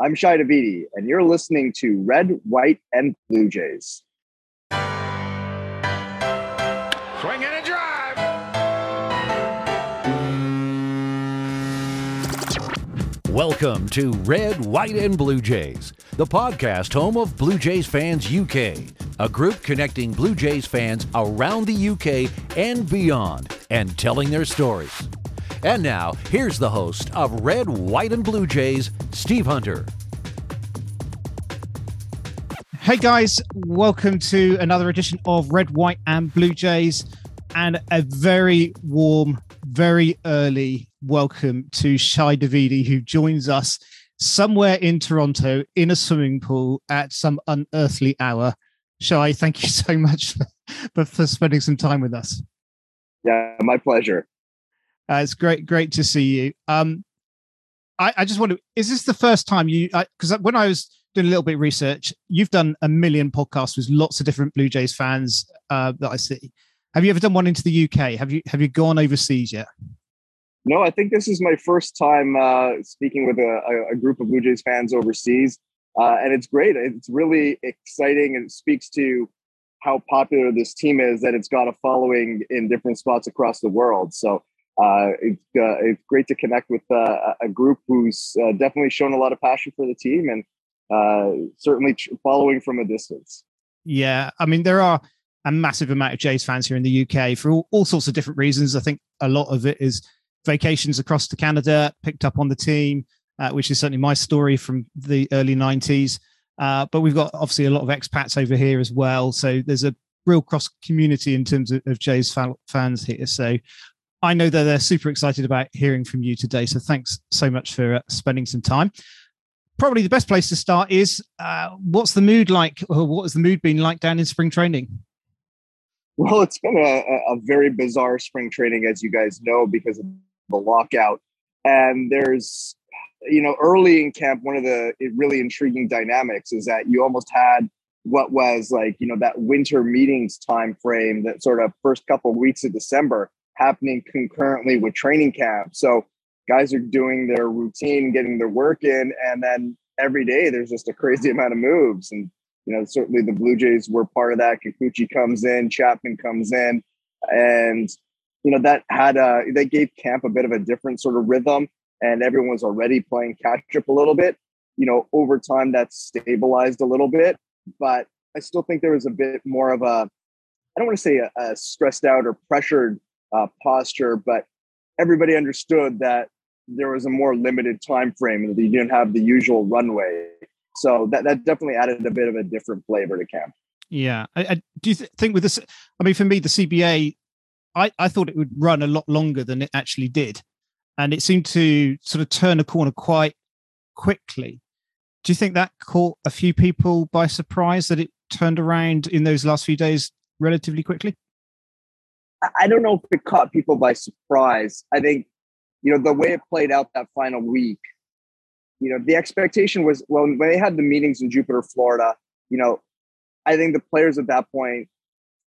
I'm Shi Davidi, and you're listening to Red, White, and Blue Jays. Swing and a drive. Welcome to Red, White, and Blue Jays, the podcast home of Blue Jays Fans UK, a group connecting Blue Jays fans around the UK and beyond and telling their stories. And now, here's the host of Red, White, and Blue Jays, Steve Hunter. Hey guys, welcome to another edition of Red, White, and Blue Jays, and a very warm, very early welcome to Shi Davidi, who joins us somewhere in Toronto in a swimming pool at some unearthly hour. Shi, thank you so much for, for spending some time with us. Yeah, my pleasure. Uh, it's great, great to see you. Um, I, I just wonder, is this the first time you? Because when I was doing a little bit of research, you've done a million podcasts with lots of different Blue Jays fans uh, that I see. Have you ever done one into the UK? Have you have you gone overseas yet? No, I think this is my first time uh, speaking with a, a, group of Blue Jays fans overseas, uh, and it's great. It's really exciting, and it speaks to how popular this team is. That it's got a following in different spots across the world. So uh, it's uh, it's great to connect with uh, a group who's uh, definitely shown a lot of passion for the team and uh, certainly following from a distance. Yeah, I mean there are a massive amount of Jays fans here in the UK for all, all sorts of different reasons. I think a lot of it is vacations across to Canada, picked up on the team, uh, which is certainly my story from the early '90s. but we've got obviously a lot of expats over here as well, so there's a real cross community in terms of, of Jays fans here. So I know that they're super excited about hearing from you today. So thanks so much for uh, spending some time. Probably the best place to start is uh, what's the mood like? Or what has the mood been like down in spring training? Well, it's been a, a very bizarre spring training, as you guys know, because of the lockout. And there's, you know, early in camp, one of the really intriguing dynamics is that you almost had what was like, you know, that winter meetings time frame, that sort of first couple of weeks of December happening concurrently with training camp. So guys are doing their routine, getting their work in, and then every day there's just a crazy amount of moves. And you know, certainly the Blue Jays were part of that. Kikuchi comes in, Chapman comes in, and you know that had a they gave camp a bit of a different sort of rhythm, and everyone was already playing catch up a little bit. You know, over time that's stabilized a little bit, but I still think there was a bit more of a I don't want to say a, a stressed out or pressured uh, posture, but everybody understood that there was a more limited time frame and that you didn't have the usual runway. So that, that definitely added a bit of a different flavor to camp. Yeah. I, I do you th- think with this, I mean, for me, the CBA, I, I thought it would run a lot longer than it actually did. And it seemed to sort of turn a corner quite quickly. Do you think that caught a few people by surprise that it turned around in those last few days relatively quickly? I don't know if it caught people by surprise. I think, you know, the way it played out that final week, you know, the expectation was well, when they had the meetings in Jupiter, Florida, you know, I think the players at that point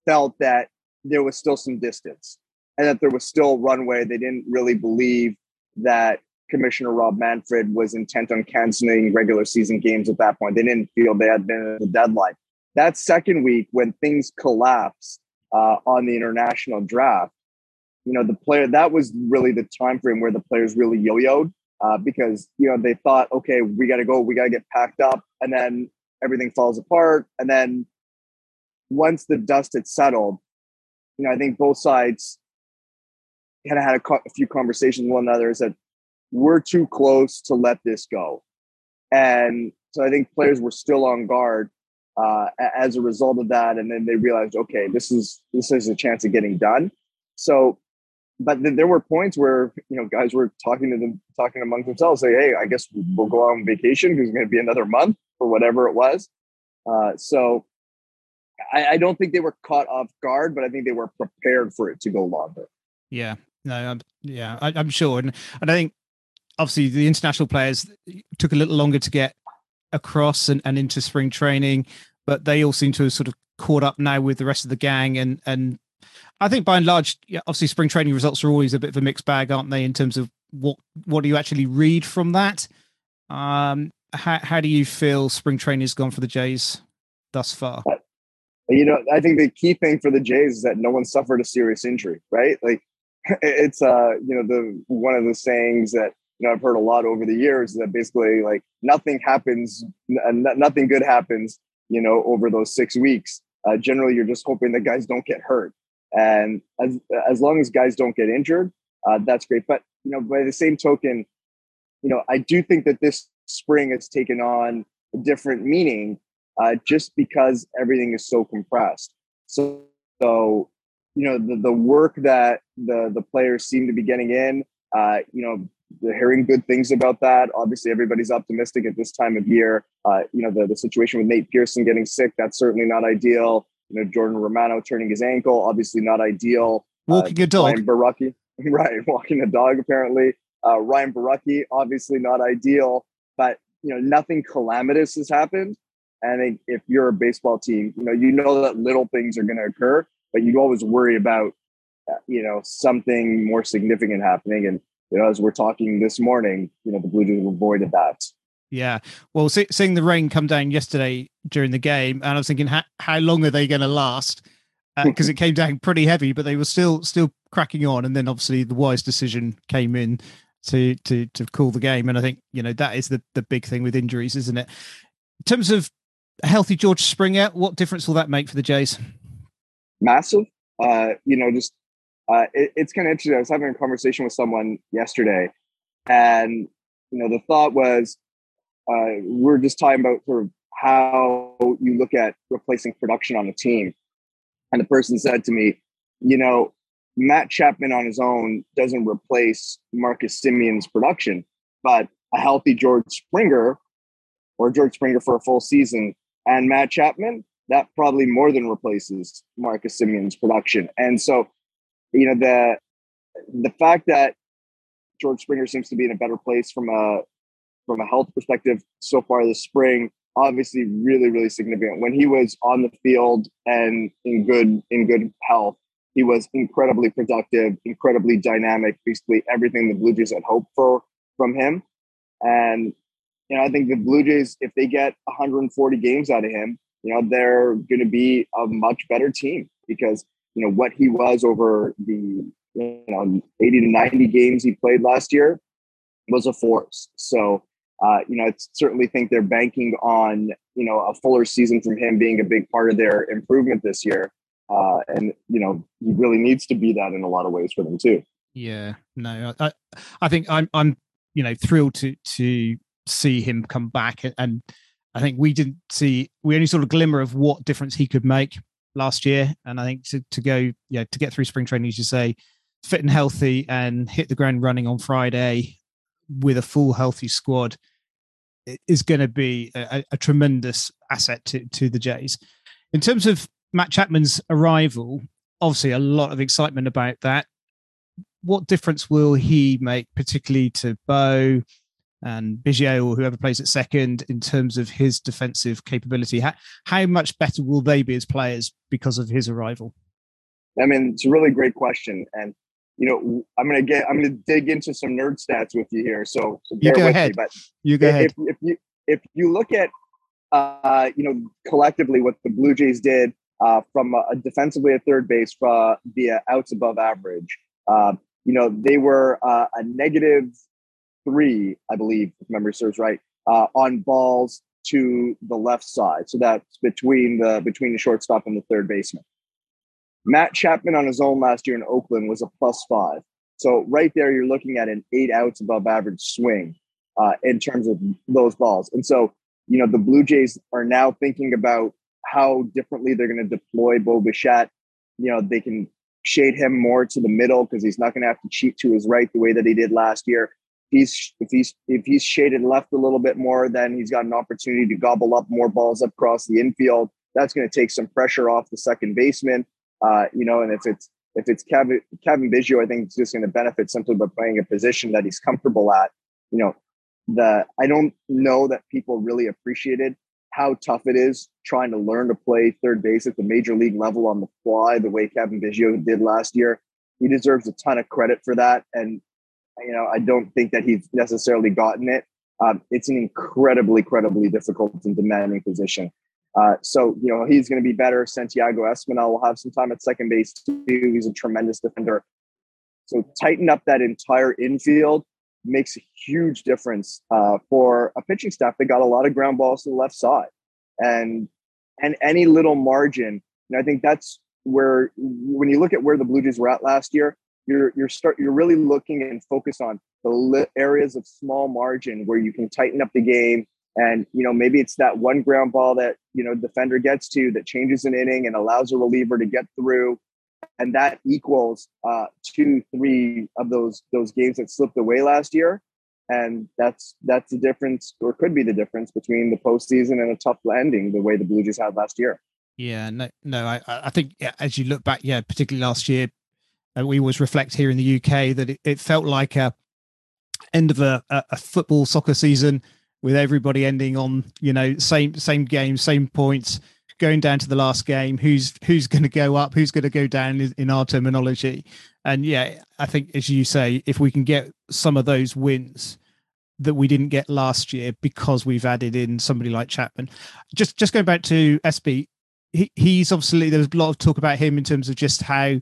felt that there was still some distance and that there was still runway. They didn't really believe that Commissioner Rob Manfred was intent on canceling regular season games at that point. They didn't feel they had been at the deadline. That second week, when things collapsed, uh, on the international draft, you know, the player that was really the time frame where the players really yo-yoed uh, because you know they thought, okay, we got to go, we got to get packed up, and then everything falls apart, and then once the dust had settled, you know, I think both sides kind of had a, co- a few conversations with one another. Said we're too close to let this go, and so I think players were still on guard uh, as a result of that. And then they realized, okay, this is this is a chance of getting done. So, but then there were points where you know guys were talking to them, talking among themselves, say, hey, I guess we'll go on vacation because it's going to be another month or whatever it was. Uh, so. I, I don't think they were caught off guard, but I think they were prepared for it to go longer. Yeah, no, I'm, yeah, I, am sure, and and I think obviously the international players took a little longer to get across and, and into spring training, but they all seem to have sort of caught up now with the rest of the gang. And and I think by and large, yeah, obviously spring training results are always a bit of a mixed bag, aren't they, in terms of what what do you actually read from that? Um, how, how do you feel spring training has gone for the Jays thus far? You know, I think the key thing for the Jays is that no one suffered a serious injury, right? Like it's uh, you know, the one of the sayings that you know I've heard a lot over the years that basically like nothing happens, n- nothing good happens, you know, over those six weeks. Uh, generally, you're just hoping that guys don't get hurt, and as as long as guys don't get injured, uh, that's great. But you know, by the same token, you know, I do think that this spring has taken on a different meaning uh, just because everything is so compressed. So, so you know, the, the work that the the players seem to be getting in, uh, you know, they're hearing good things about that. Obviously, everybody's optimistic at this time of year. Uh, you know, the, the situation with Nate Pearson getting sick, that's certainly not ideal. You know, Jordan Romano turning his ankle, obviously not ideal. Walking uh, a dog. Ryan Borucki, right, walking a dog apparently. Uh, Ryan Borucki, obviously not ideal, but you know, nothing calamitous has happened. And I think if you're a baseball team, you know, you know that little things are going to occur, but you always worry about, uh, you know, something more significant happening. And, you know, as we're talking this morning, you know, the Blue Jays avoided that. Yeah. Well, see, seeing the rain come down yesterday during the game, and I was thinking, how, how long are they going to last? Because uh, it came down pretty heavy, but they were still still cracking on. And then obviously the wise decision came in to to to call the game. And I think you know that is the the big thing with injuries, isn't it? In terms of healthy George Springer, what difference will that make for the Jays? Massive. Uh, you know, just uh, it, it's kind of interesting. I was having a conversation with someone yesterday, and you know, the thought was uh, we're just talking about sort of how you look at replacing production on a team, and the person said to me, you know, Matt Chapman on his own doesn't replace Marcus Semien's production, but a healthy George Springer or George Springer for a full season and Matt Chapman, that probably more than replaces Marcus Semien's production. And so, you know, the the fact that George Springer seems to be in a better place from a from a health perspective so far this spring, obviously really, really significant. When he was on the field and in good in good health, he was incredibly productive, incredibly dynamic, basically everything the Blue Jays had hoped for from him. And you know, I think the Blue Jays, if they get 140 games out of him, you know, they're going to be a much better team because, you know, what he was over the, you know, 80 to 90 games he played last year was a force. So, uh, you know, I certainly think they're banking on, you know, a fuller season from him being a big part of their improvement this year. Uh, and, you know, he really needs to be that in a lot of ways for them too. Yeah, no, I, I think I'm, I'm, you know, thrilled to, to see him come back. And I think we didn't see, we only saw a glimmer of what difference he could make last year. And I think to, to go, yeah, to get through spring training, as you say, fit and healthy and hit the ground running on Friday with a full healthy squad is going to be a, a tremendous asset to, to the Jays. In terms of Matt Chapman's arrival, obviously a lot of excitement about that. What difference will he make, particularly to Bo, and Biggio or whoever plays at second in terms of his defensive capability? How, how much better will they be as players because of his arrival? I mean, it's a really great question. And, you know, I'm going to get, I'm going to dig into some nerd stats with you here. So, so you go ahead. Me, but you go if, ahead. If you, if you look at, uh, you know, collectively what the Blue Jays did uh, from a, defensively at third base uh, via outs above average, uh, you know, they were uh, a negative three, I believe, if memory serves right, uh, on balls to the left side. So that's between the between the shortstop and the third baseman. Matt Chapman on his own last year in Oakland was a plus five. So right there, you're looking at an eight outs above average swing uh, in terms of those balls. And so, you know, the Blue Jays are now thinking about how differently they're going to deploy Bo Bichette. You know, they can shade him more to the middle because he's not going to have to cheat to his right the way that he did last year he's if he's if he's shaded left a little bit more, then he's got an opportunity to gobble up more balls up across the infield. That's going to take some pressure off the second baseman. Uh, you know, and if it's if it's Kevin Cavan Biggio, I think it's just going to benefit simply by playing a position that he's comfortable at. You know, the I don't know that people really appreciated how tough it is trying to learn to play third base at the major league level on the fly, the way Cavan Biggio did last year. He deserves a ton of credit for that. And you know, I don't think that he's necessarily gotten it um, it's an incredibly, incredibly difficult and demanding position. Uh, so, you know, he's going to be better. Santiago Espinal will have some time at second base too. He's a tremendous defender. So, tighten up that entire infield makes a huge difference uh, for a pitching staff that got a lot of ground balls to the left side. And and any little margin, and I think that's where when you look at where the Blue Jays were at last year, you're you're start you're really looking and focus on the areas of small margin where you can tighten up the game and you know maybe it's that one ground ball that you know defender gets to that changes an inning and allows a reliever to get through. And that equals uh, two three of those those games that slipped away last year. And that's that's the difference or could be the difference between the postseason and a tough landing the way the blue jays had last year. Yeah no no i i think yeah, as you look back yeah particularly last year uh, we always reflect here in the UK that it, it felt like a end of a, a, football soccer season with everybody ending on you know same same game, same points, going down to the last game. Who's who's going to go up? Who's going to go down in, our terminology? And yeah, I think as you say, if we can get some of those wins that we didn't get last year because we've added in somebody like Chapman. Just just going back to SB, he, he's obviously there's a lot of talk about him in terms of just how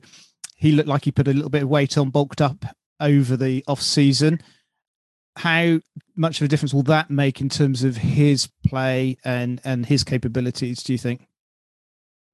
he looked like he put a little bit of weight on, bulked up over the off season. How much of a difference will that make in terms of his play and and his capabilities? Do you think?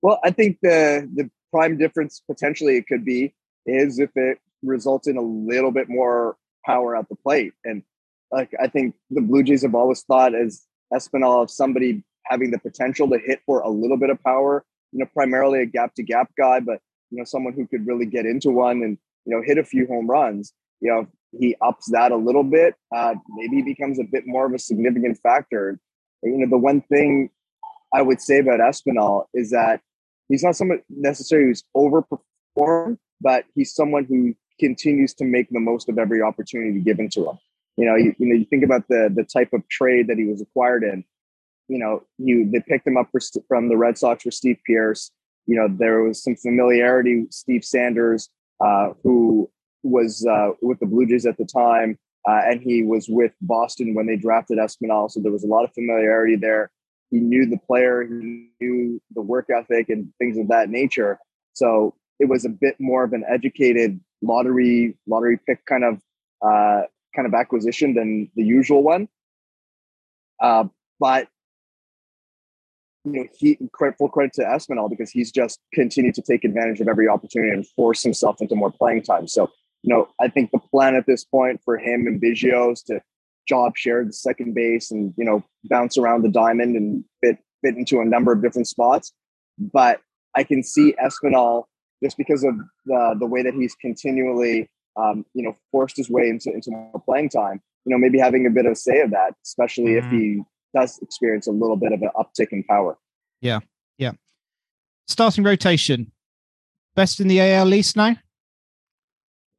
Well, I think the the prime difference potentially it could be is if it results in a little bit more power at the plate. And like I think the Blue Jays have always thought as Espinal of somebody having the potential to hit for a little bit of power, you know, primarily a gap to gap guy, but you know, someone who could really get into one and, you know, hit a few home runs, you know, he ups that a little bit, uh, maybe he becomes a bit more of a significant factor. You know, the one thing I would say about Espinal is that he's not someone necessarily who's overperformed, but he's someone who continues to make the most of every opportunity given to him. You know, you, you know, you think about the the type of trade that he was acquired in. You know, you they picked him up for, from the Red Sox for Steve Pearce you know, there was some familiarity. Steve Sanders, uh, who was uh, with the Blue Jays at the time, uh, and he was with Boston when they drafted Espinal. So there was a lot of familiarity there. He knew the player, he knew the work ethic and things of that nature. So it was a bit more of an educated lottery lottery pick kind of uh, kind of acquisition than the usual one. Uh, but you know, he full credit to Espinal because he's just continued to take advantage of every opportunity and force himself into more playing time. So, you know, I think the plan at this point for him and Biggio's to job share the second base and you know bounce around the diamond and fit fit into a number of different spots. But I can see Espinal just because of the the way that he's continually um, you know forced his way into into more playing time. You know, maybe having a bit of a say of that, especially mm-hmm. if he does experience a little bit of an uptick in power. Yeah, yeah. Starting rotation, best in the AL East now.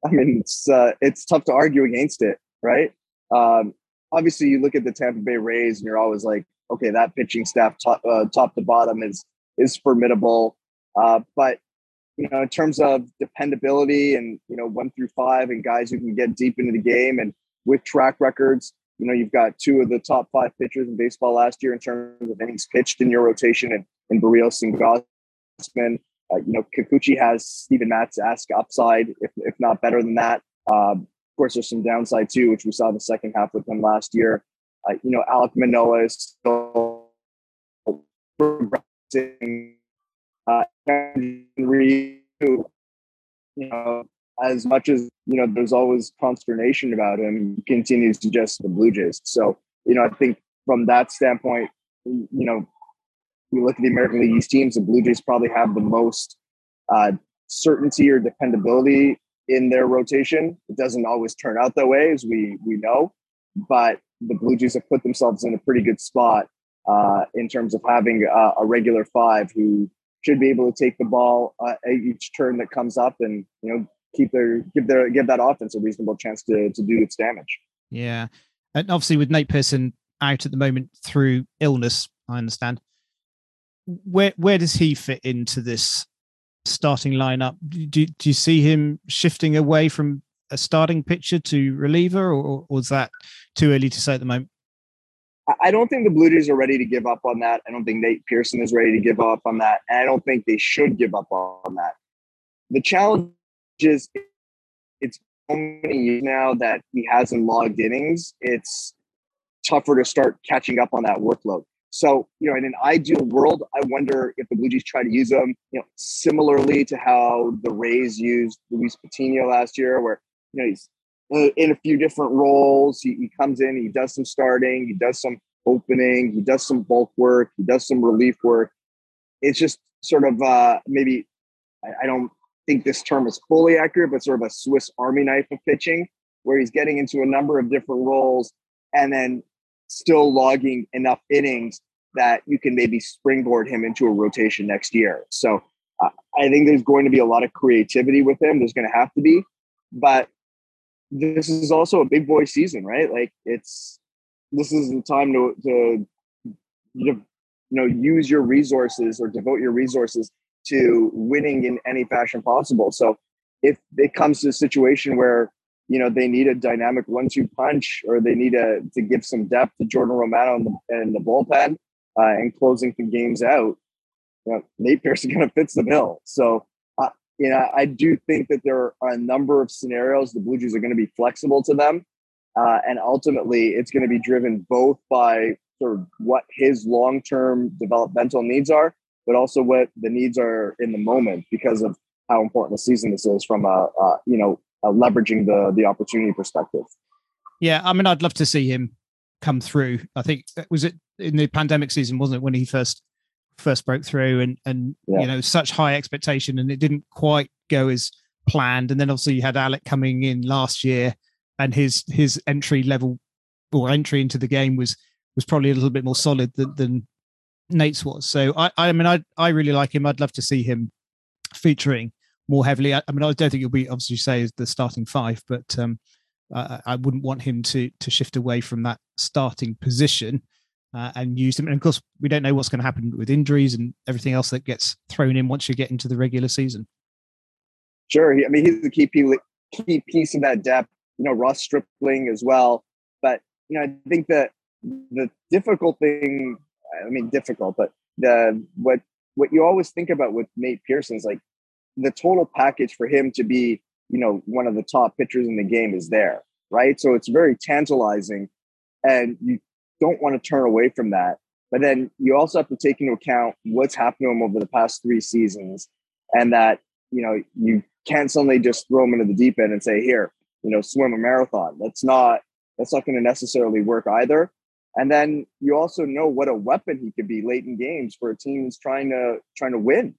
I mean, it's uh, it's tough to argue against it, right? Um, obviously, you look at the Tampa Bay Rays, and you're always like, okay, that pitching staff, top, uh, top to bottom, is is formidable. Uh, but you know, in terms of dependability and you know one through five, and guys who can get deep into the game and with track records, you know, you've got two of the top five pitchers in baseball last year in terms of innings pitched in your rotation, and in Berrios and Gausman. Uh, you know, Kikuchi has Steven Matz ask upside, if, if not better than that. Um, of course, there's some downside too, which we saw in the second half with them last year. Uh, you know, Alek Manoah is still progressing. Uh, you know, as much as you know there's always consternation about him he continues to just the blue jays. So you know i think from that standpoint you know we look at the american league east teams the blue jays probably have the most uh, certainty or dependability in their rotation. It doesn't always turn out that way as we we know but the blue jays have put themselves in a pretty good spot uh, in terms of having a, a regular five who should be able to take the ball uh, each turn that comes up and you know keep their give their give that offense a reasonable chance to to do its damage. Yeah, and obviously with Nate Pearson out at the moment through illness, I understand. Where where does he fit into this starting lineup? Do do you see him shifting away from a starting pitcher to reliever, or, or was that too early to say at the moment? I don't think the Blue Jays are ready to give up on that. I don't think Nate Pearson is ready to give up on that. And I don't think they should give up on that. The challenge is it's so many years now that he hasn't logged innings. It's tougher to start catching up on that workload. So, you know, in an ideal world, I wonder if the Blue Jays try to use him, you know, similarly to how the Rays used Luis Patino last year, where, you know, he's in a few different roles. He, he comes in, he does some starting, he does some opening, he does some bulk work, he does some relief work. It's just sort of uh, maybe, I, I don't think this term is fully accurate, but sort of a Swiss Army knife of pitching, where he's getting into a number of different roles and then still logging enough innings that you can maybe springboard him into a rotation next year. So uh, I think there's going to be a lot of creativity with him. There's going to have to be, but this is also a big boy season, right? Like it's this is the time to to you know use your resources or devote your resources to winning in any fashion possible. So if it comes to a situation where you know they need a dynamic one-two punch or they need a, to give some depth to Jordan Romano in the, in the bullpen uh, and closing the games out, you know, Nate Pearson kind of fits the bill. So uh, you know I do think that there are a number of scenarios the Blue Jays are going to be flexible to them, uh, and ultimately it's going to be driven both by sort of what his long-term developmental needs are, but also what the needs are in the moment because of how important the season this is from a, a you know uh, leveraging the the opportunity perspective. Yeah, I mean, I'd love to see him come through. I think was it in the pandemic season, wasn't it, when he first first broke through and and yeah. you know such high expectation and it didn't quite go as planned. And then obviously you had Alek coming in last year and his his entry level or entry into the game was was probably a little bit more solid than, than Nate's was. So I I mean I I really like him. I'd love to see him featuring more heavily. I, I, mean, I don't think he'll be obviously say the starting five, but um, I, I, wouldn't want him to to shift away from that starting position uh, and use him. And of course, we don't know what's going to happen with injuries and everything else that gets thrown in once you get into the regular season. Sure, I mean he's the key key piece of that depth. You know, Ross Stripling as well. But you know, I think that the difficult thing. I mean, difficult, but the what what you always think about with Nate Pearson is like the total package for him to be, you know, one of the top pitchers in the game is there, right? So it's very tantalizing, and you don't want to turn away from that. But then you also have to take into account what's happened to him over the past three seasons, and that you know you can't suddenly just throw him into the deep end and say, "Here, you know, swim a marathon." That's not that's not going to necessarily work either. And then you also know what a weapon he could be late in games for a team that's trying to trying to win.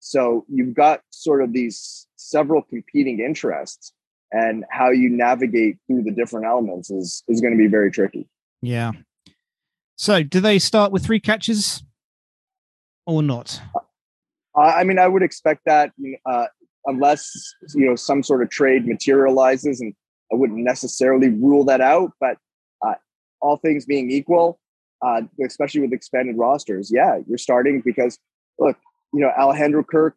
So you've got sort of these several competing interests, and how you navigate through the different elements is is going to be very tricky. Yeah. So, do they start with three catches or not? Uh, I mean, I would expect that uh, unless you know some sort of trade materializes, and I wouldn't necessarily rule that out. But all things being equal, uh, especially with expanded rosters, yeah, you're starting because look, you know, Alejandro Kirk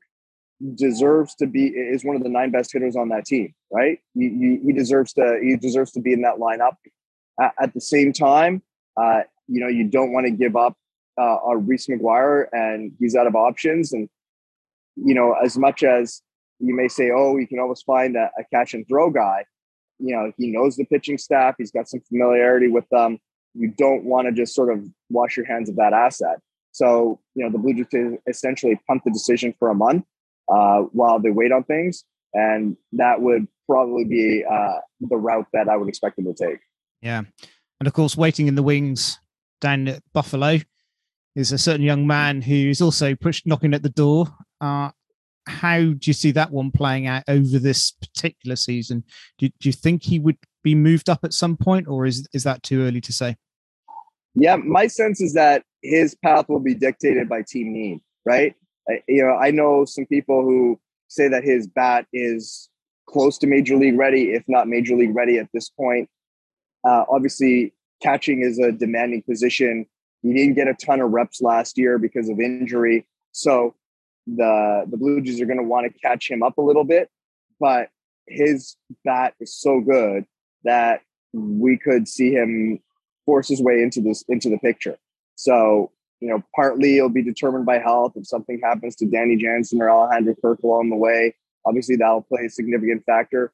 deserves to be is one of the nine best hitters on that team, right? He, deserves to he deserves to be in that lineup. At, at the same time, uh, you know, you don't want to give up uh, a Reese McGuire, and he's out of options. And you know, as much as you may say, oh, you can always find a, a catch and throw guy. You know, he knows the pitching staff. He's got some familiarity with them. You don't want to just sort of wash your hands of that asset. So, you know, the Blue Jays essentially punt the decision for a month uh, while they wait on things. And that would probably be uh, the route that I would expect them to take. Yeah. And of course, waiting in the wings down at Buffalo is a certain young man who's also pushed knocking at the door. Uh, how do you see that one playing out over this particular season? Do, do you think he would be moved up at some point, or is is that too early to say? Yeah, my sense is that his path will be dictated by team need, right? You know, I know some people who say that his bat is close to major league ready, if not major league ready at this point. Uh, obviously, catching is a demanding position. He didn't get a ton of reps last year because of injury, so the the Blue Jays are going to want to catch him up a little bit. But his bat is so good that we could see him force his way into this into the picture. So you know, partly it'll be determined by health. If something happens to Danny Jansen or Alejandro Kirk along the way, obviously that'll play a significant factor.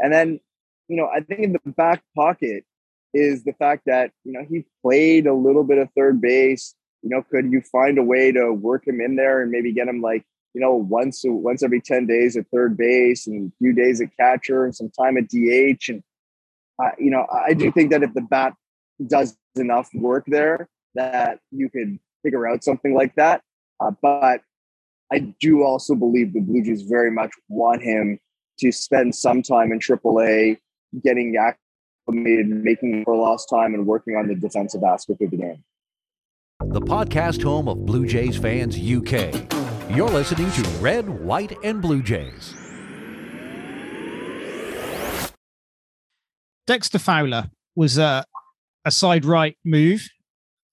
And then, you know, I think in the back pocket is the fact that, you know, he played a little bit of third base. You know, could you find a way to work him in there and maybe get him like, you know, once once every 10 days at third base and a few days at catcher and some time at DH. And, uh, you know, I do think that if the bat does enough work there, that you could figure out something like that. Uh, but I do also believe the Blue Jays very much want him to spend some time in AAA, getting acclimated, making for lost time, and working on the defensive aspect of the game. The podcast home of Blue Jays fans UK. You're listening to Red, White, and Blue Jays. Dexter Fowler was a, a side right move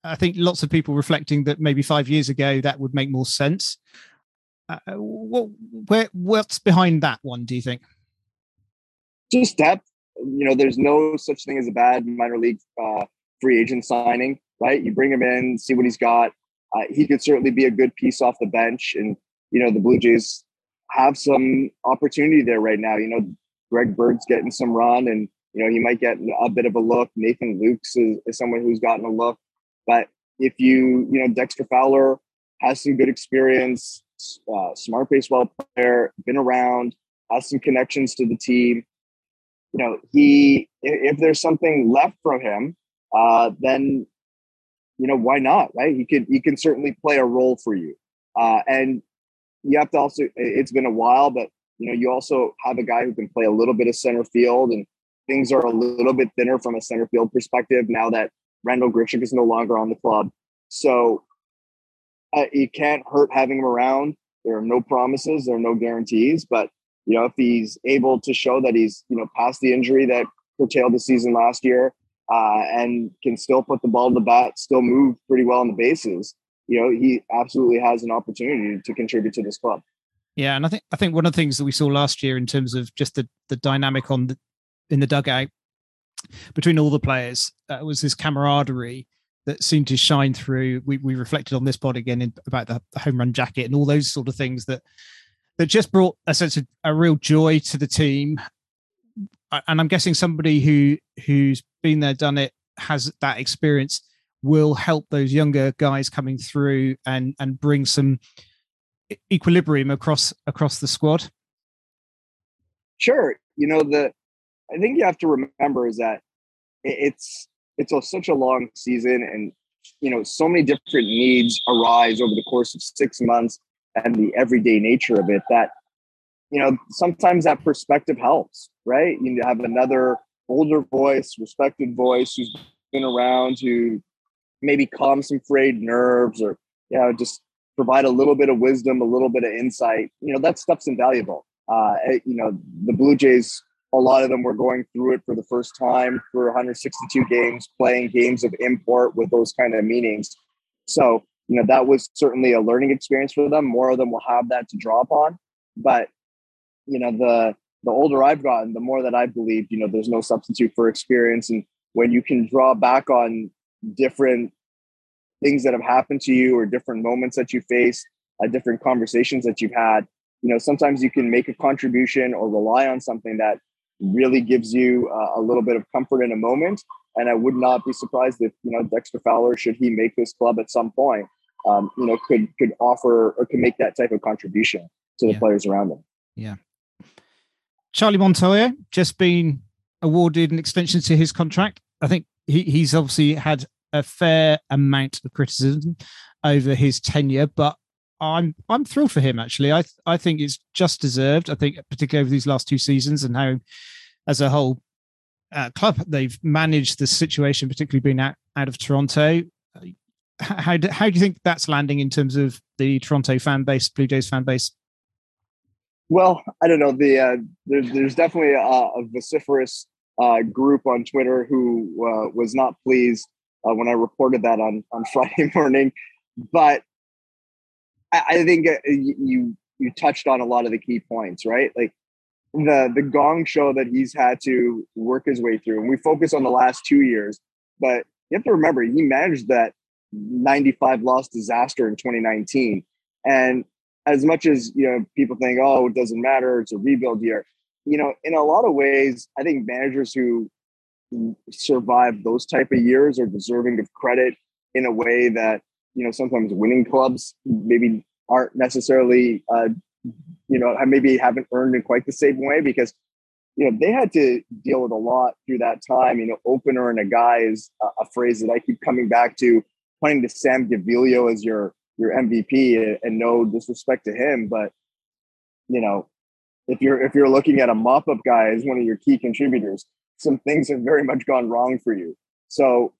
I think lots of people reflecting that maybe five years ago that would make more sense. Uh, what, where, what's behind that one? Do you think? Just depth. You know, there's no such thing as a bad minor league uh, free agent signing, right? You bring him in, see what he's got. Uh, he could certainly be a good piece off the bench, and you know the Blue Jays have some opportunity there right now. You know, Greg Bird's getting some run, and you know he might get a bit of a look. Nathan Lukes is, is someone who's gotten a look. But if you, you know, Dexter Fowler has some good experience, uh, smart baseball player, been around, has some connections to the team. You know, he if there's something left from him, uh, then you know why not, right? He can he can certainly play a role for you, uh, and you have to also. It's been a while, but you know you also have a guy who can play a little bit of center field, and things are a little bit thinner from a center field perspective now that Randal Grichuk is no longer on the club. So uh, it can't hurt having him around. There are no promises, there are no guarantees, but you know if he's able to show that he's you know past the injury that curtailed the season last year uh, and can still put the ball to the bat, still move pretty well on the bases, you know he absolutely has an opportunity to contribute to this club. Yeah, and I think I think one of the things that we saw last year in terms of just the the dynamic on the in the dugout between all the players uh, was this camaraderie that seemed to shine through. We, we reflected on this pod again in, about the, the, home run jacket and all those sort of things that that just brought a sense of a real joy to the team. And I'm guessing somebody who who's been there, done it, has that experience will help those younger guys coming through and and bring some equilibrium across across the squad. Sure, you know the I think you have to remember is that it's it's a, such a long season, and you know so many different needs arise over the course of six months, and the everyday nature of it. That you know sometimes that perspective helps, right? You have another older voice, respected voice who's been around who maybe calm some frayed nerves, or you know just provide a little bit of wisdom, a little bit of insight. You know that stuff's invaluable. Uh, you know the Blue Jays a lot of them were going through it for the first time for 162 games, playing games of import with those kind of meanings. So, you know, that was certainly a learning experience for them. More of them will have that to draw upon. But, you know, the the older I've gotten, the more that I believe, you know, there's no substitute for experience. And when you can draw back on different things that have happened to you or different moments that you face, uh, different conversations that you've had, you know, sometimes you can make a contribution or rely on something that really gives you uh, a little bit of comfort in a moment. And I would not be surprised if you know Dexter Fowler, should he make this club at some point, um, you know, could could offer or could make that type of contribution to the yeah. players around him. Yeah. Charlie Montoyo just been awarded an extension to his contract. I think he, he's obviously had a fair amount of criticism over his tenure, but I'm I'm thrilled for him. Actually, I I think it's just deserved. I think particularly over these last two seasons and how, as a whole, uh, club they've managed the situation, particularly being out out of Toronto. How do, how do you think that's landing in terms of the Toronto fan base, Blue Jays fan base? Well, I don't know. The uh, there, there's definitely a, a vociferous uh, group on Twitter who uh, was not pleased uh, when I reported that on on Friday morning, but I think uh, you you touched on a lot of the key points, right? Like the the gong show that he's had to work his way through, and we focus on the last two years, but you have to remember he managed that 95 loss disaster in 2019. And as much as you know, people think, oh, it doesn't matter, it's a rebuild year. You know, in a lot of ways, I think managers who survive those type of years are deserving of credit in a way that you know sometimes winning clubs maybe aren't necessarily uh, you know maybe haven't earned in quite the same way because you know they had to deal with a lot through that time. You know, opener and a guy is a, a phrase that I keep coming back to. Pointing to Sam Gaviglio as your your MVP, and no disrespect to him, but you know, if you're if you're looking at a mop up guy as one of your key contributors, some things have very much gone wrong for you. So,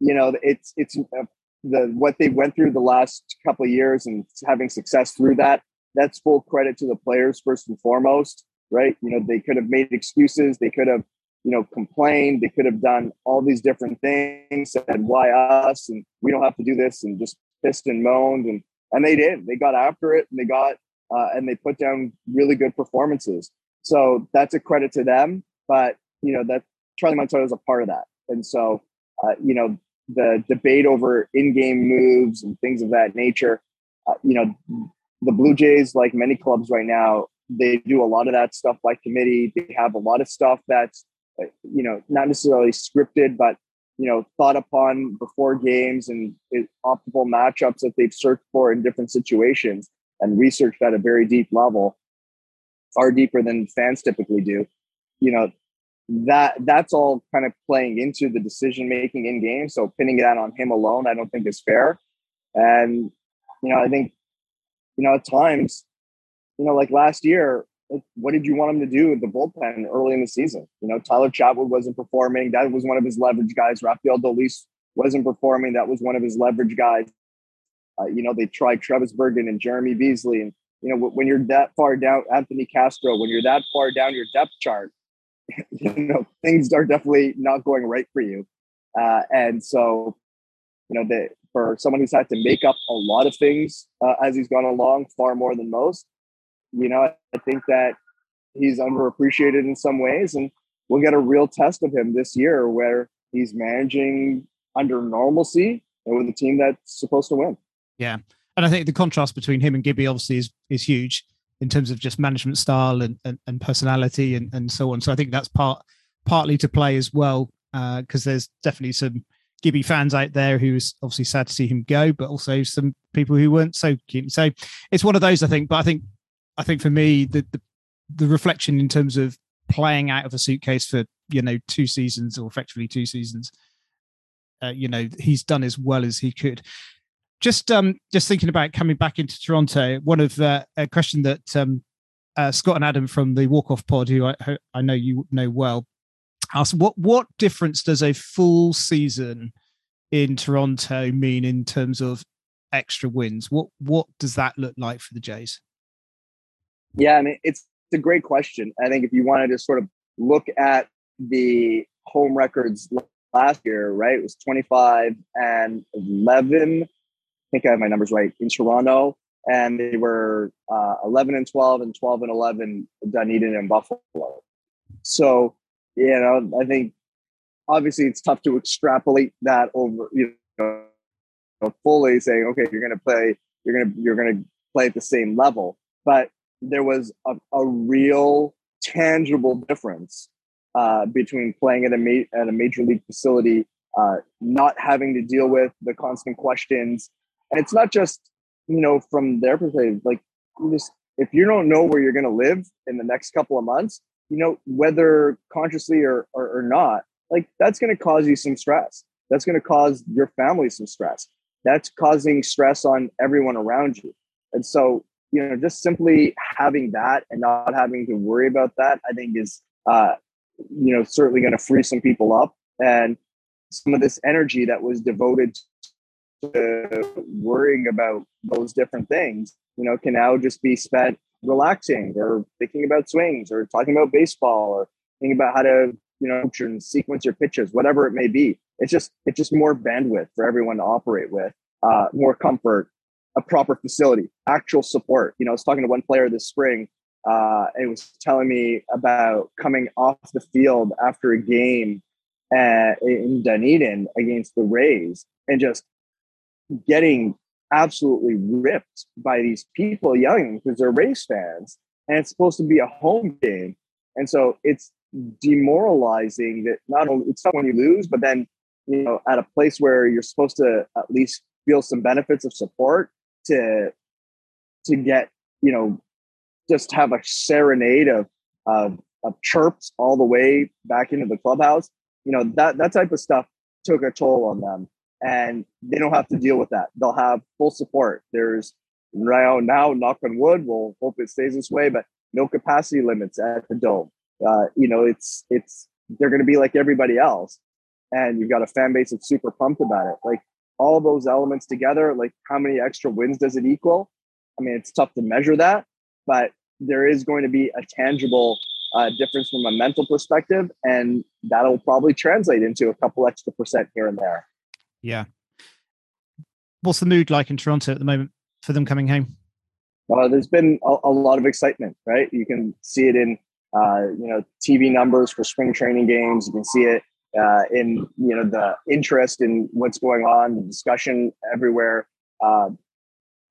you know, it's it's uh, the what they went through the last couple of years and having success through that. That's full credit to the players first and foremost, right? You know, they could have made excuses, they could have, you know, complained, they could have done all these different things, said why us, and we don't have to do this, and just pissed and moaned, and and they did. They got after it, and they got uh, and they put down really good performances. So that's a credit to them. But you know that Charlie Montoyo is a part of that, and so uh, you know the debate over in-game moves and things of that nature. Uh, you know, the Blue Jays, like many clubs right now, they do a lot of that stuff by committee. They have a lot of stuff that's uh, you know not necessarily scripted, but you know thought upon before games and optimal matchups that they've searched for in different situations and researched at a very deep level, far deeper than fans typically do. You know, that that's all kind of playing into the decision making in game. So pinning that on him alone, I don't think is fair. And you know, I think you know at times, you know, like last year, what did you want him to do with the bullpen early in the season? You know, Tyler Chatwood wasn't performing. That was one of his leverage guys. Rafael Dolis wasn't performing. That was one of his leverage guys. Uh, you know, they tried Travis Bergen and Jeremy Beasley. And, you know, when you're that far down, Anthony Castro, when you're that far down your depth chart, you know things are definitely not going right for you uh, and so you know that for someone who's had to make up a lot of things uh, as he's gone along far more than most you know i think that he's underappreciated in some ways and we'll get a real test of him this year where he's managing under normalcy and with a team that's supposed to win yeah and i think the contrast between him and gibby obviously is is huge in terms of just management style and, and, and personality and, and so on. So I think that's part partly to play as well, because uh, there's definitely some Gibby fans out there who's obviously sad to see him go, but also some people who weren't so keen. So it's one of those, I think. But I think, I think for me, the, the the reflection in terms of playing out of a suitcase for you know two seasons or effectively two seasons, uh, you know, he's done as well as he could just um just thinking about coming back into Toronto, one of uh, a question that um uh, Scott and Adam from the Walk Off Pod, who I, I know you know well, asked what what difference does a full season in Toronto mean in terms of extra wins? What what does that look like for the Jays? Yeah, I mean it's it's a great question. I think if you wanted to sort of look at the home records last year, right? It was 25 and 11 I think I have my numbers right in Toronto, and they were uh, 11 and 12 and 12 and 11 Dunedin and Buffalo. So, you know, I think obviously it's tough to extrapolate that over, you know, fully saying, okay, you're going to play, you're going to, you're going to play at the same level. But there was a, a real tangible difference uh, between playing at a ma- at a major league facility, uh, not having to deal with the constant questions and it's not just, you know, from their perspective, like you just if you don't know where you're going to live in the next couple of months, you know, whether consciously or, or, or not, like that's going to cause you some stress. That's going to cause your family some stress. That's causing stress on everyone around you. And so, you know, just simply having that and not having to worry about that, I think is, uh, you know, certainly going to free some people up. And some of this energy that was devoted to worrying about those different things, you know, can now just be spent relaxing or thinking about swings or talking about baseball or thinking about how to, you know, sequence your pitches, whatever it may be. It's just it's just more bandwidth for everyone to operate with, uh, more comfort, a proper facility, actual support. You know, I was talking to one player this spring. Uh, and was telling me about coming off the field after a game uh, in Dunedin against the Rays and just getting absolutely ripped by these people yelling because they're Rays fans and it's supposed to be a home game. And so it's demoralizing that not only it's not when you lose, but then you know at a place where you're supposed to at least feel some benefits of support to to get you know just have a serenade of of, of chirps all the way back into the clubhouse. You know that that type of stuff took a toll on them, and they don't have to deal with that. They'll have full support. There's right now, knock on wood. We'll hope it stays this way, but no capacity limits at the dome. Uh, you know, it's it's they're going to be like everybody else, and you've got a fan base that's super pumped about it. Like all those elements together, like how many extra wins does it equal? I mean, it's tough to measure that, but there is going to be a tangible uh, difference from a mental perspective, and that'll probably translate into a couple extra percent here and there. Yeah. What's the mood like in Toronto at the moment for them coming home? Uh, there's been a, a, lot of excitement, right? You can see it in uh, you know TV numbers for spring training games. You can see it uh, in you know the interest in what's going on, the discussion everywhere. Uh,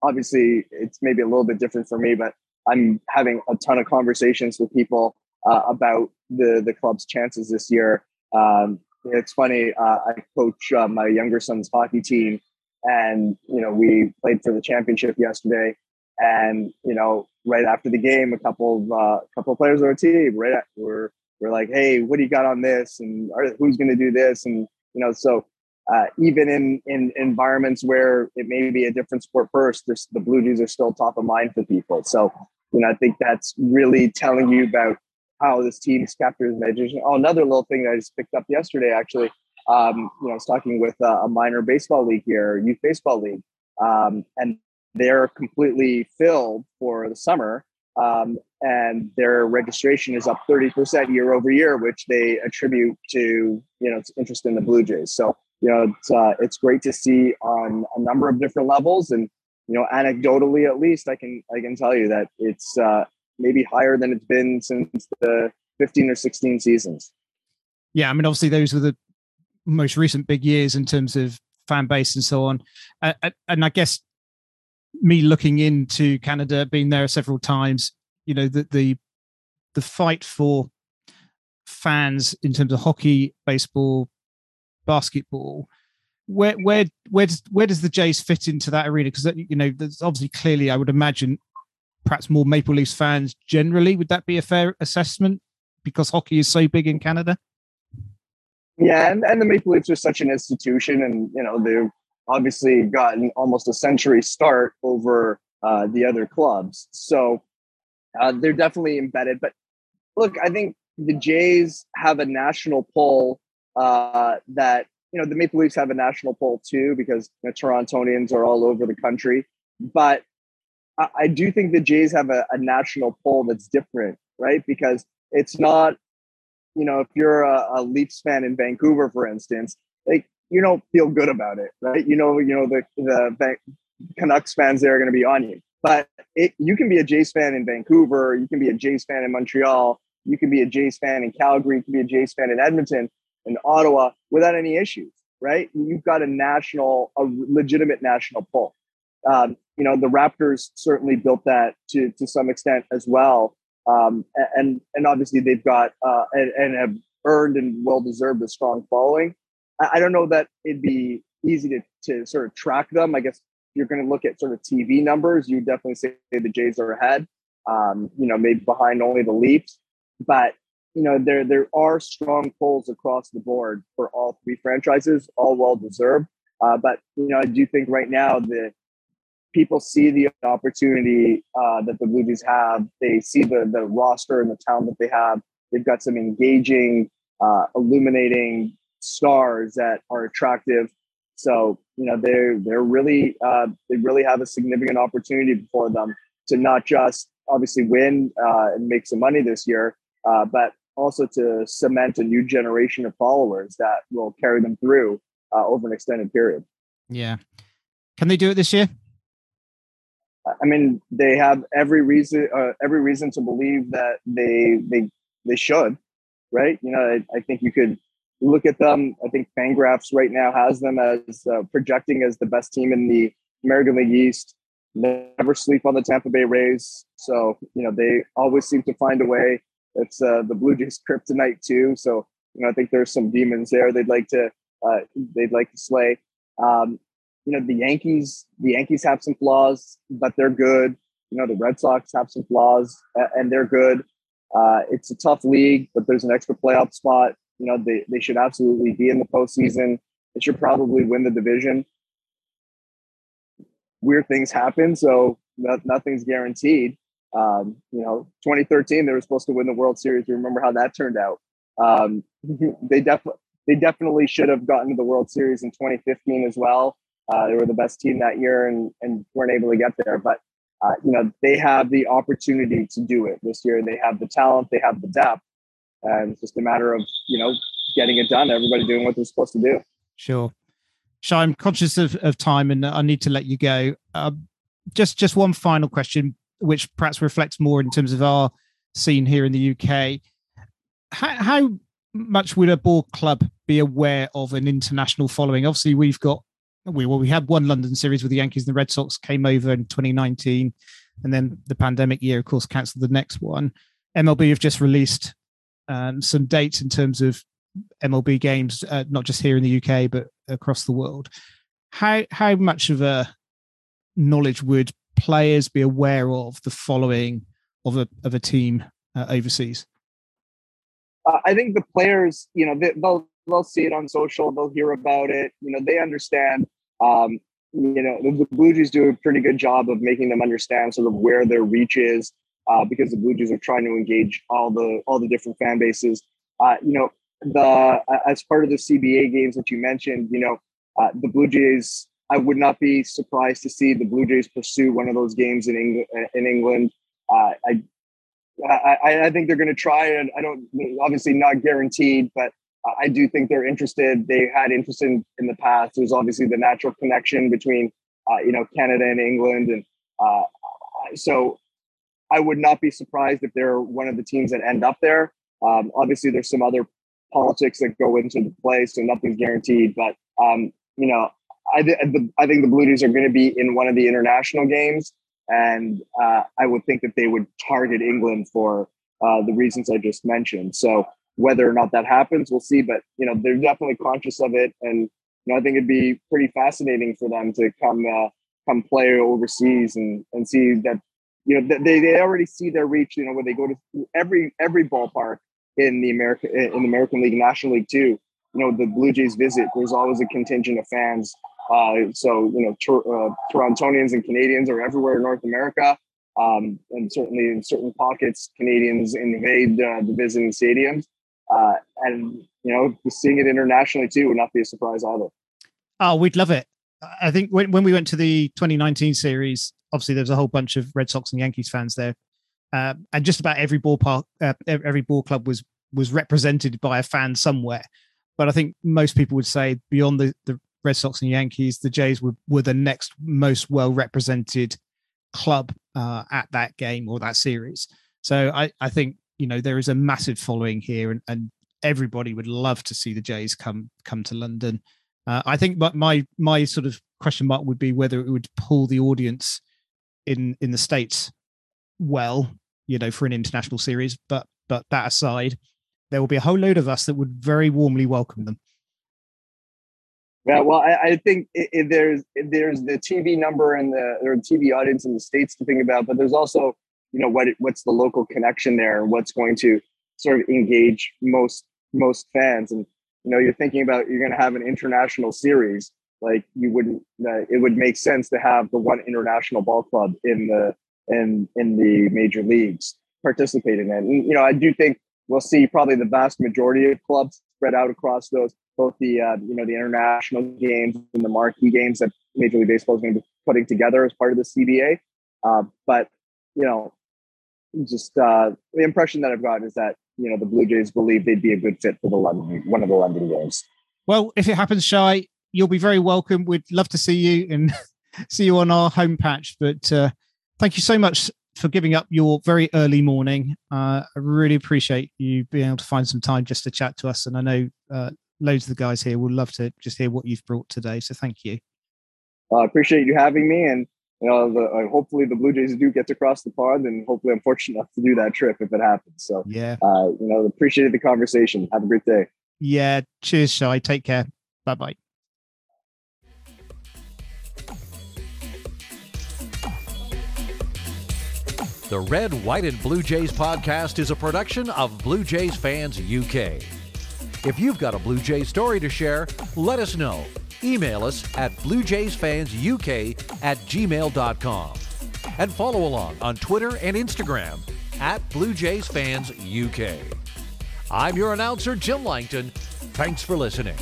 obviously, it's maybe a little bit different for me, but I'm having a ton of conversations with people uh, about the the club's chances this year. Um, it's funny. Uh, I coach uh, my younger son's hockey team, and you know we played for the championship yesterday. And you know, right after the game, a couple of uh, couple of players on our team, right, at, we're we're like, hey, what do you got on this, and who's going to do this, and you know, so uh, even in in environments where it may be a different sport first, the Blue Jays are still top of mind for people. So you know, I think that's really telling you about how this team is captured imagination. Oh, another little thing that I just picked up yesterday, actually. Um, you know, I was talking with a minor baseball league here, youth baseball league, um, and they're completely filled for the summer. Um, and their registration is up 30% year over year, which they attribute to, you know, interest in the Blue Jays. So, you know, it's, uh, it's great to see on a number of different levels. And, you know, anecdotally, at least I can, I can tell you that it's uh, maybe higher than it's been since the 15 or 16 seasons. Yeah. I mean, obviously those were the most recent big years in terms of fan base and so on. Uh, and I guess me looking into Canada, being there several times, you know, the the the fight for fans in terms of hockey, baseball, basketball. Where where where does where does the Jays fit into that arena? Because you know, there's obviously clearly, I would imagine, perhaps more Maple Leafs fans generally. Would that be a fair assessment? Because hockey is so big in Canada. Yeah, and, and the Maple Leafs are such an institution, and you know they've obviously gotten almost a century start over uh, the other clubs. So uh, they're definitely embedded. But look, I think the Jays have a national pull uh, that, you know, the Maple Leafs have a national pull too, because the Torontonians are all over the country. But I, I do think the Jays have a, a national pull that's different, right? Because it's not, you know, if you're a, a Leafs fan in Vancouver, for instance, like you don't feel good about it, right? You know, you know the the Canucks fans there are going to be on you, but it, you can be a Jays fan in Vancouver, you can be a Jays fan in Montreal, you can be a Jays fan in Calgary, you can be a Jays fan in Edmonton, and Ottawa, without any issues, right? You've got a national, a legitimate national pull. Um, you know, the Raptors certainly built that to to some extent as well, um, and and obviously they've got uh, and, and have earned and well deserved a strong following. I don't know that it'd be easy to, to sort of track them. I guess you're going to look at sort of TV numbers. You definitely say the Jays are ahead. Um, you know, maybe behind only the Leafs, but you know there there are strong pulls across the board for all three franchises, all well deserved. Uh, but you know, I do think right now the people see the opportunity uh, that the Blue Jays have. They see the the roster and the talent that they have. They've got some engaging, uh, illuminating stars that are attractive. So you know they're they're really uh, they really have a significant opportunity before them to not just obviously win uh, and make some money this year, uh, but also to cement a new generation of followers that will carry them through uh, over an extended period. Yeah, can they do it this year? I mean, they have every reason uh, every reason to believe that they they they should, right? You know, I, I think you could look at them. I think Fangraphs right now has them as uh, projecting as the best team in the American League East. Never sleep on the Tampa Bay Rays. So you know they always seem to find a way. It's uh, the Blue Jays kryptonite too. So you know I think there's some demons there. They'd like to uh, they'd like to slay. Um, you know the Yankees. The Yankees have some flaws, but they're good. You know the Red Sox have some flaws, and they're good. Uh, it's a tough league, but there's an extra playoff spot. You know, they, they should absolutely be in the postseason. They should probably win the division. Weird things happen, so no, nothing's guaranteed. Um, you know, 2013 they were supposed to win the World Series. You remember how that turned out? Um, they definitely they definitely should have gotten to the World Series in 2015 as well. Uh, they were the best team that year and and weren't able to get there. But uh, you know, they have the opportunity to do it this year. They have the talent, they have the depth, and it's just a matter of you know getting it done. Everybody doing what they're supposed to do. Sure. Shi, I'm conscious of, of time, and I need to let you go. Uh, just just one final question, which perhaps reflects more in terms of our scene here in the UK. How, how much would a ball club be aware of an international following? Obviously, we've got we well we had one London series with the Yankees and the Red Sox came over in 2019, and then the pandemic year, of course, cancelled the next one. MLB have just released um, some dates in terms of MLB games, uh, not just here in the UK but across the world. How how much of a knowledge would players be aware of the following of a of a team uh, overseas? Uh, I think the players, you know, they, they'll they'll see it on social, they'll hear about it. You know, they understand um, you know, the Blue Jays do a pretty good job of making them understand sort of where their reach is, uh, because the Blue Jays are trying to engage all the all the different fan bases. Uh, you know, the as part of the CBA games that you mentioned, you know, uh, the Blue Jays. I would not be surprised to see the Blue Jays pursue one of those games in England. In England, uh, I, I, I think they're going to try, and I don't obviously not guaranteed, but I do think they're interested. They had interest in, in the past. There's obviously the natural connection between, uh, you know, Canada and England. And uh, so I would not be surprised if they're one of the teams that end up there. Um, obviously, there's some other politics that go into the play, so nothing's guaranteed. But, um, you know, I, th- I think the Blue Jays are going to be in one of the international games. And uh, I would think that they would target England for uh, the reasons I just mentioned. So whether or not that happens, we'll see. But you know, they're definitely conscious of it, and you know, I think it'd be pretty fascinating for them to come uh, come play overseas and and see that you know they they already see their reach. You know, when they go to every every ballpark in the American in the American League, National League too. You know, the Blue Jays visit. There's always a contingent of fans. Uh, so you know, uh, Torontonians and Canadians are everywhere in North America. Um, and certainly in certain pockets, Canadians invade uh, the visiting stadiums. Uh, and you know, seeing it internationally too would not be a surprise either. Oh, we'd love it. I think when, when we went to the 2019 series, obviously there's a whole bunch of Red Sox and Yankees fans there, uh, and just about every ballpark, uh, every ball club was was represented by a fan somewhere. But I think most people would say beyond the, the Red Sox and Yankees, the Jays were, were the next most well represented club uh, at that game or that series. So I, I think you know there is a massive following here, and, and everybody would love to see the Jays come come to London. Uh, I think my my sort of question mark would be whether it would pull the audience in in the states well, you know, for an international series. But but that aside, there will be a whole load of us that would very warmly welcome them. Yeah, well, I, I think it, it, there's there's the TV number and the or TV audience in the states to think about, but there's also you know what what's the local connection there and what's going to sort of engage most most fans and you know you're thinking about you're going to have an international series like you wouldn't it would make sense to have the one international ball club in the in in the major leagues participate in it. and you know i do think we'll see probably the vast majority of clubs spread out across those both the uh, you know the international games and the marquee games that major league baseball is going to be putting together as part of the cba uh, but you know just uh, the impression that I've gotten is that you know the Blue Jays believe they'd be a good fit for the London one of the London games. Well, if it happens, Shi, you'll be very welcome. We'd love to see you and see you on our home patch. But uh, thank you so much for giving up your very early morning. Uh, I really appreciate you being able to find some time just to chat to us. And I know uh, loads of the guys here will love to just hear what you've brought today. So thank you. I appreciate you having me, and you know, the, uh, hopefully the Blue Jays do get to cross the pond, and hopefully I'm fortunate enough to do that trip if it happens. So yeah, uh, you know, appreciated the conversation. Have a great day. Yeah, cheers, Shi. Take care. Bye bye. The Red, White, and Blue Jays podcast is a production of Blue Jays Fans UK. If you've got a Blue Jays story to share, let us know. Email us at bluejaysfansuk at gmail.com. And follow along on Twitter and Instagram at Blue Jays Fans UK. I'm your announcer, Jim Langton. Thanks for listening.